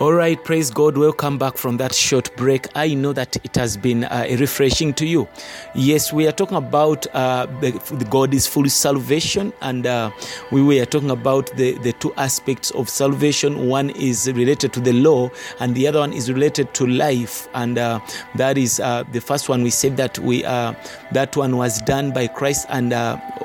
All right, praise God. Welcome back from that short break. I know that it has been uh, refreshing to you. Yes, we are talking about uh, God is full salvation, and uh, we were talking about the, the two aspects of salvation. One is related to the law, and the other one is related to life. And uh, that is uh, the first one. We said that we uh, that one was done by Christ, and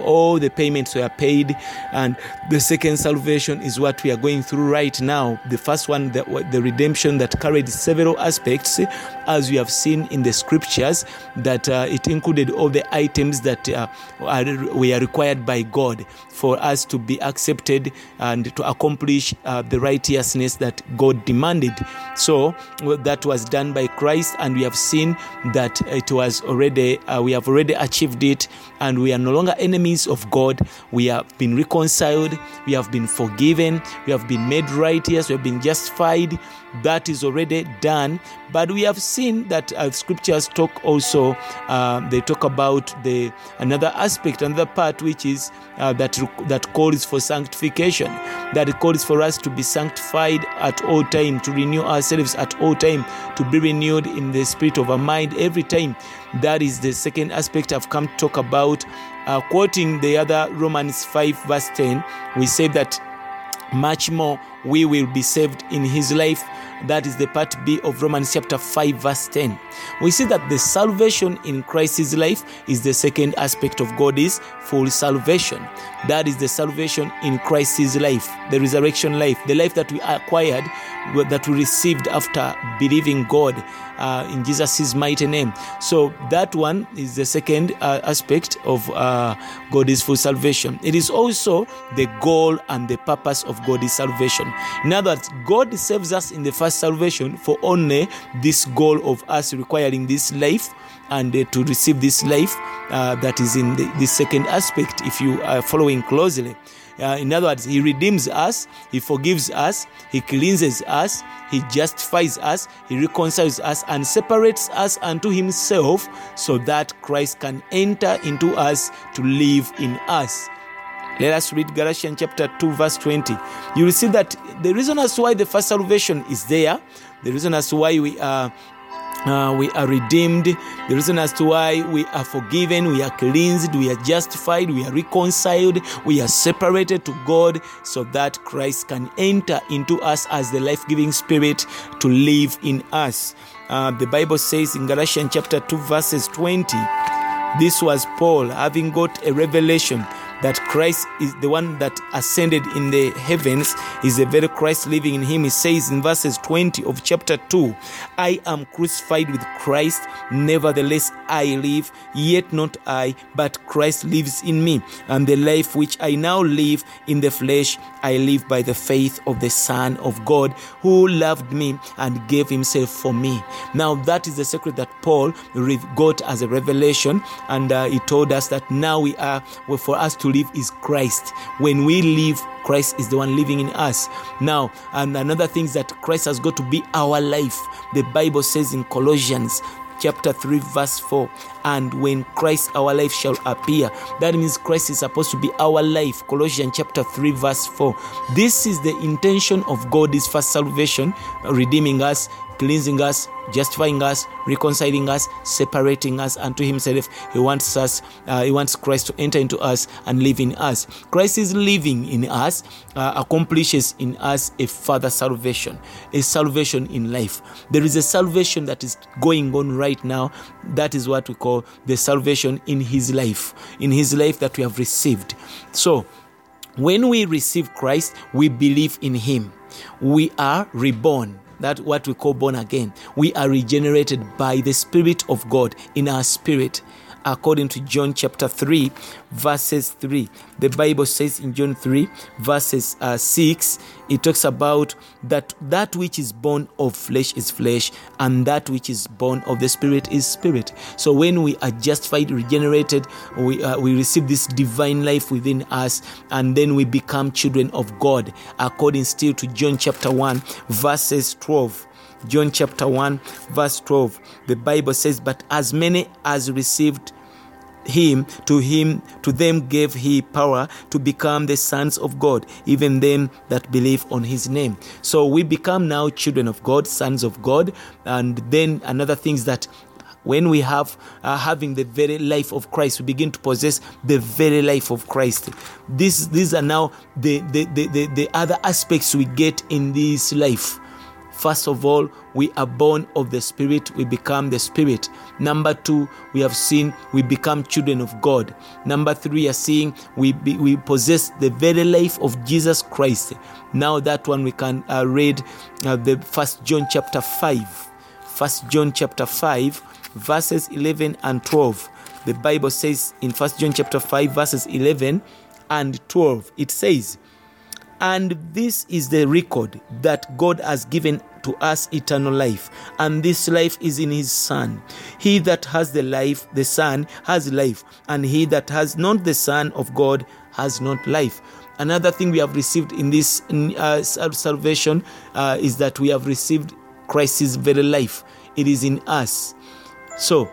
all the payments were paid. And the second salvation is what we are going through right now. The first one, the, the redemption that carried several aspects, as we have seen in the scriptures, that uh, it included all the items that uh, are, were required by God for us to be accepted and to accomplish uh, the righteousness that God demanded. So well, that was done by Christ, and we have seen that it was already, uh, we have already achieved it, and we are no longer enemies of God. We have been reconciled, we have been forgiven, we have been made righteous, we have been justified. That is already done. But we have seen that uh, scriptures talk also. Uh, they talk about the another aspect, another part, which is uh, that that calls for sanctification. That calls for us to be sanctified at all time, to renew ourselves at all time, to be renewed in the spirit of our mind every time. That is the second aspect I've come to talk about. Uh, quoting the other Romans 5, verse 10, we say that much more we will be saved in his life. That is the part B of Romans chapter 5, verse 10. We see that the salvation in Christ's life is the second aspect of God's full salvation. That is the salvation in Christ's life, the resurrection life, the life that we acquired, that we received after believing God uh, in Jesus' mighty name. So that one is the second uh, aspect of uh, God's full salvation. It is also the goal and the purpose of God's salvation. In other words, God saves us in the first salvation for only this goal of us requiring this life and uh, to receive this life uh, that is in the, the, second aspect if you are following closely. Uh, in other words, He redeems us, He forgives us, He cleanses us, He justifies us, He reconciles us, and separates us unto Himself so that Christ can enter into us to live in us. Let us read Galatians chapter 2, verse 20. You will see that the reason as why the first salvation is there, the reason as why we are uh, we are redeemed. The reason as to why we are forgiven, we are cleansed, we are justified, we are reconciled, we are separated to God so that Christ can enter into us as the life giving spirit to live in us. Uh, the Bible says in Galatians chapter 2, verses 20, this was Paul having got a revelation that Christ is the one that ascended in the heavens, is the very Christ living in him. He says in verses 20 of chapter 2 I am crucified with Christ, nevertheless I live, yet not I, but Christ lives in me. And the life which I now live in the flesh, I live by the faith of the Son of God who loved me and gave himself for me. Now, that is the secret that Paul got as a revelation, and uh, he told us that now we are, well, for us to live is Christ. When we live, Christ is the one living in us. Now, and another thing is that Christ has got to be our life. The Bible says in Colossians chapter 3 verse 4 and when christ our life shall appear that means christ is supposed to be our life colossians chapter 3 verse 4 this is the intention of god's first salvation redeeming us cleansing us, justifying us, reconciling us, separating us unto Himself. He wants us, uh, He wants Christ to enter into us and live in us. Christ is living in us, uh, accomplishes in us a further salvation, a salvation in life. There is a salvation that is going on right now. That is what we call the salvation in His life, in His life that we have received. So, when we receive Christ, we believe in Him. We are reborn that what we call born again. We are regenerated by the Spirit of God in our spirit. According to John chapter 3, verses 3, the Bible says in John 3, verses uh, 6, it talks about that that which is born of flesh is flesh, and that which is born of the Spirit is spirit. So when we are justified, regenerated, we, uh, we receive this divine life within us, and then we become children of God, according still to John chapter 1, verses 12. John chapter 1, verse 12, the Bible says, But as many as received him to him to them gave he power to become the sons of god even them that believe on his name. So we become now children of god sons of god. And then another thing is that when we have uh, having the very life of christ we begin to possess the very life of christ. This, these are now the, the, the, the, the other aspects we get in this life First of all, we are born of the Spirit, we become the Spirit. Number two, we have seen we become children of God. Number three, we are seeing we, be, we possess the very life of Jesus Christ. Now, that one we can uh, read uh, the First John chapter 5. First John chapter 5, verses 11 and 12. The Bible says in First John chapter 5, verses 11 and 12, it says, and this is the record that God has given to us eternal life, and this life is in His Son. He that has the life, the Son, has life, and he that has not the Son of God has not life. Another thing we have received in this uh, salvation uh, is that we have received Christ's very life. It is in us. So,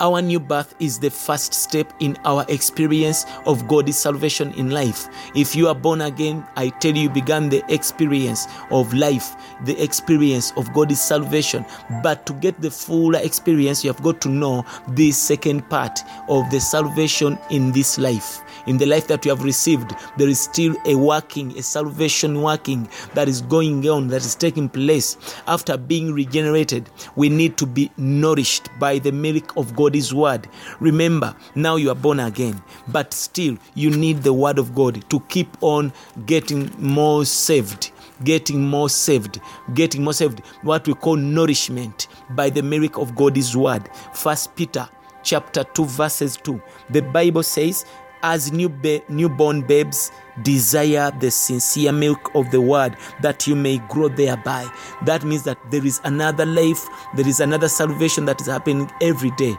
our new birth is the first step in our experience of God's salvation in life. If you are born again, I tell you, began the experience of life, the experience of God's salvation. But to get the fuller experience, you have got to know this second part of the salvation in this life in the life that you have received, there is still a working, a salvation working that is going on, that is taking place. After being regenerated, we need to be nourished by the milk of God's word. Remember, now you are born again, but still you need the word of God to keep on getting more saved getting more saved, getting more saved, what we call nourishment by the miracle of God's word. First Peter chapter 2 verses 2. The Bible says, as new ba- newborn babes desire the sincere milk of the word that you may grow thereby. That means that there is another life there is another salvation that is happening every day.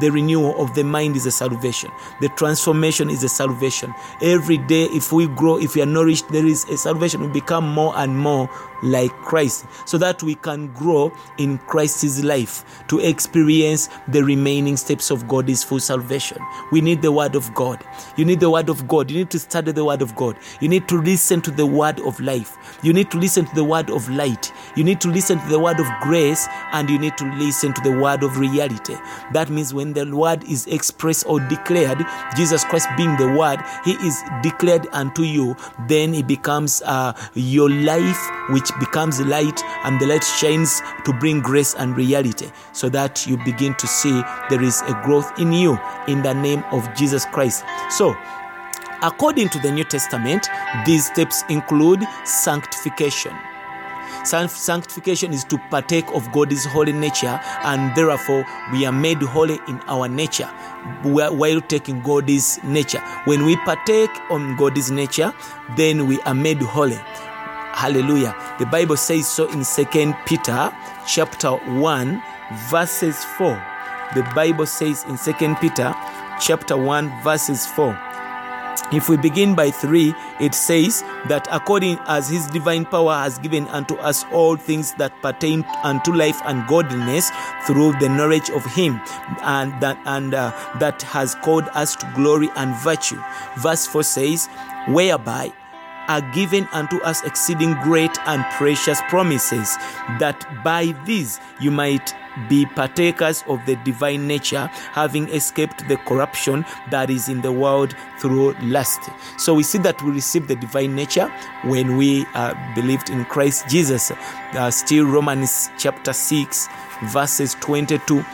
The renewal of the mind is a salvation. The transformation is a salvation. Every day if we grow if we are nourished there is a salvation. We become more and more like christ so that we can grow in christ's life to experience the remaining steps of god's full salvation. We need the word of god. You need the word of god. You need to study the word of god you need to listen to the word of life. You need to listen to the word of light. You need to listen to the word of grace and you need to listen to the word of reality. That means when the word is expressed or declared, Jesus Christ being the word, he is declared unto you, then it becomes uh, your life, which becomes light, and the light shines to bring grace and reality, so that you begin to see there is a growth in you in the name of Jesus Christ. So, according to the New Testament, these steps include sanctification. Sanctification is to partake of God's holy nature, and therefore we are made holy in our nature while taking God's nature. When we partake on God's nature, then we are made holy. Hallelujah. The Bible says so in Second Peter chapter 1 verses 4. The Bible says in Second Peter chapter 1 verses 4 if we begin by 3, it says that according as his divine power has given unto us all things that pertain unto life and godliness through the knowledge of him and that and uh, that has called us to glory and virtue. Verse 4 says, whereby are given unto us exceeding great and precious promises, that by these you might be partakers of the divine nature, having escaped the corruption that is in the world through lust. So we see that we receive the divine nature when we uh, believed in Christ Jesus. Uh, still, Romans chapter 6, verses 22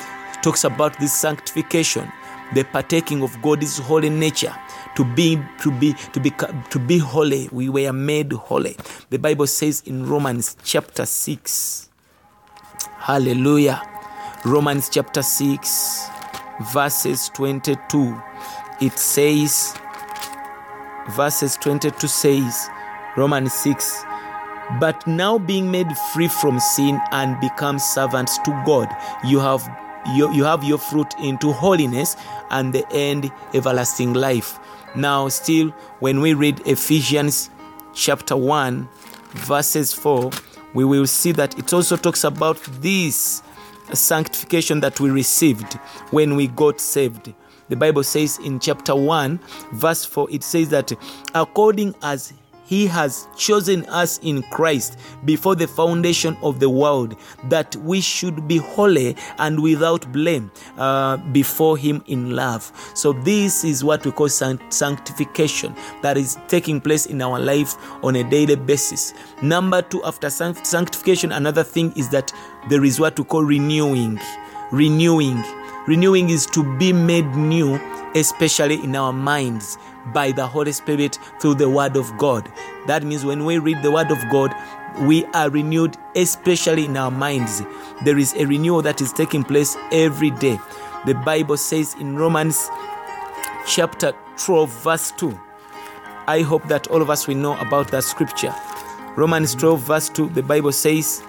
talks about this sanctification, the partaking of God's holy nature to be to be to be to be holy. We were made holy. The bible says in romans chapter 6 hallelujah. Romans chapter 6 verses 22 it says verses 22 says romans 6 but now being made free from sin and become servants to god you have you, you have your fruit into holiness and the end everlasting life now, still, when we read Ephesians chapter 1, verses 4, we will see that it also talks about this sanctification that we received when we got saved. The Bible says in chapter 1, verse 4, it says that according as he has chosen us in Christ before the foundation of the world, that we should be holy and without blame uh, before Him in love. So, this is what we call sanctification that is taking place in our life on a daily basis. Number two, after sanctification, another thing is that there is what we call renewing. Renewing. Renewing is to be made new, especially in our minds by the Holy Spirit through the Word of God. That means when we read the Word of God, we are renewed, especially in our minds. There is a renewal that is taking place every day. The Bible says in Romans chapter 12, verse 2. I hope that all of us will know about that scripture. Romans 12, verse 2, the Bible says,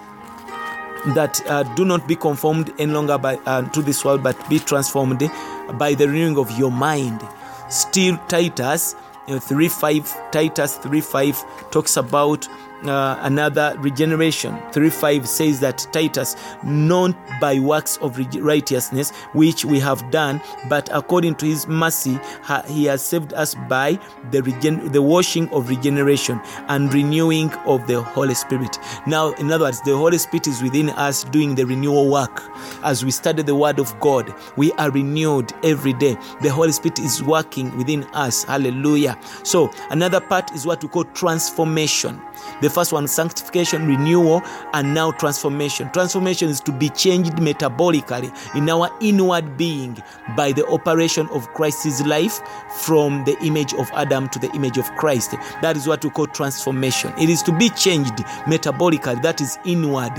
that uh, do not be conformed any longer by uh, to this world but be transformed by the renewing of your mind still titus you know, 3 5 titus 3 5 talks about uh, another regeneration. 3 5 says that titus not by works of righteousness which we have done but according to his mercy he has saved us by the regen- the washing of regeneration and renewing of the holy spirit. Now in other words the holy spirit is within us doing the renewal work. As we study the word of god we are renewed every day. The holy spirit is working within us. Hallelujah. So another part is what we call transformation. The first one, sanctification, renewal, and now transformation. Transformation is to be changed metabolically in our inward being by the operation of Christ's life from the image of Adam to the image of Christ. That is what we call transformation. It is to be changed metabolically, that is inward,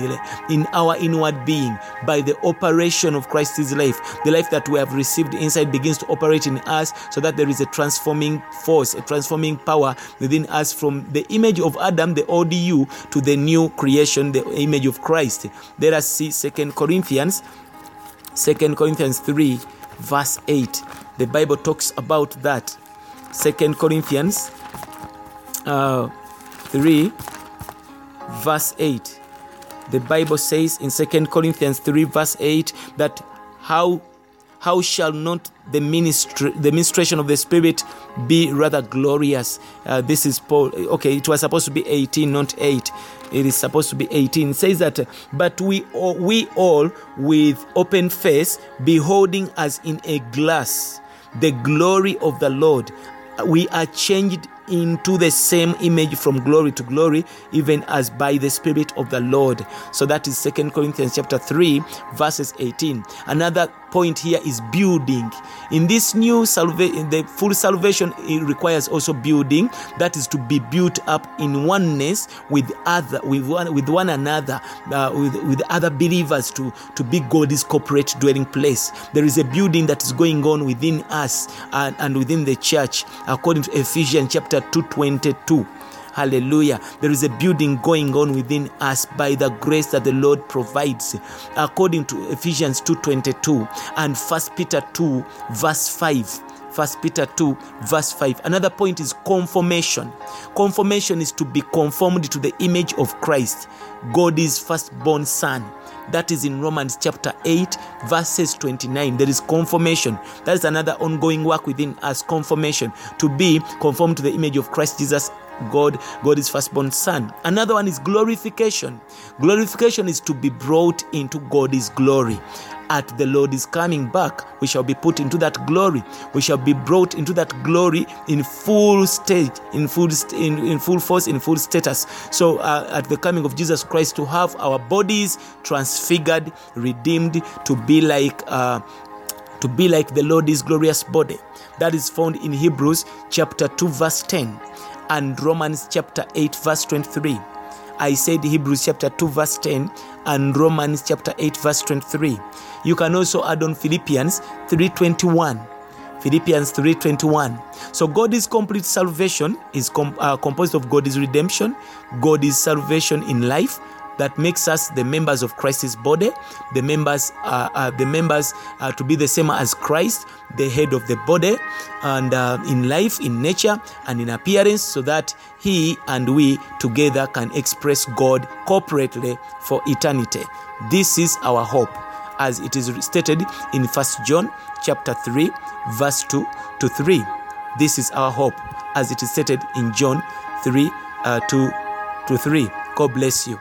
in our inward being by the operation of Christ's life. The life that we have received inside begins to operate in us so that there is a transforming force, a transforming power within us from the image of Adam, the old you to the new creation, the image of Christ. Let us see Second Corinthians, Second Corinthians 3, verse 8. The Bible talks about that. Second Corinthians uh, 3, verse 8. The Bible says in Second Corinthians 3, verse 8, that how how shall not the ministry the ministration of the spirit be rather glorious. Uh, this is paul okay it was supposed to be 18 not 8 it is supposed to be 18 it says that but we all, we all with open face beholding as in a glass the glory of the lord we are changed into the same image from glory to glory even as by the spirit of the lord. So that is second corinthians chapter 3 verses 18 another point here is building. In this new salvation the full salvation it requires also building. That is to be built up in oneness with other with one with one another uh, with, with other believers to to be god's corporate dwelling place. There is a building that is going on within us and, and within the church according to ephesians chapter 222 hallelujah there is a building going on within us by the grace that the lord provides according to ephesians 2.22 and first peter 2 verse 5 First Peter 2, verse 5. Another point is conformation. Conformation is to be conformed to the image of Christ, God's firstborn Son. That is in Romans chapter 8, verses 29. There is conformation. That is another ongoing work within us conformation to be conformed to the image of Christ Jesus God, God is firstborn son. Another one is glorification. Glorification is to be brought into God's glory. At the Lord is coming back, we shall be put into that glory. We shall be brought into that glory in full stage, in full in, in full force, in full status. So uh, at the coming of Jesus Christ, to have our bodies transfigured, redeemed, to be like. Uh, to be like the Lord's glorious body. That is found in Hebrews chapter 2, verse 10 and Romans chapter 8, verse 23. I said Hebrews chapter 2, verse 10, and Romans chapter 8, verse 23. You can also add on Philippians 3:21. Philippians 3:21. So God's complete salvation is com- uh, composed of God's redemption, God's salvation in life, that makes us the members of Christ's body, the members, uh, uh, the members uh, to be the same as Christ, the head of the body, and uh, in life, in nature, and in appearance, so that He and we together can express God corporately for eternity. This is our hope. as it is stated in First John chapter 3 verse 2 to 3. This is our hope as it is stated in John 3 uh, 2 to 3. God bless you.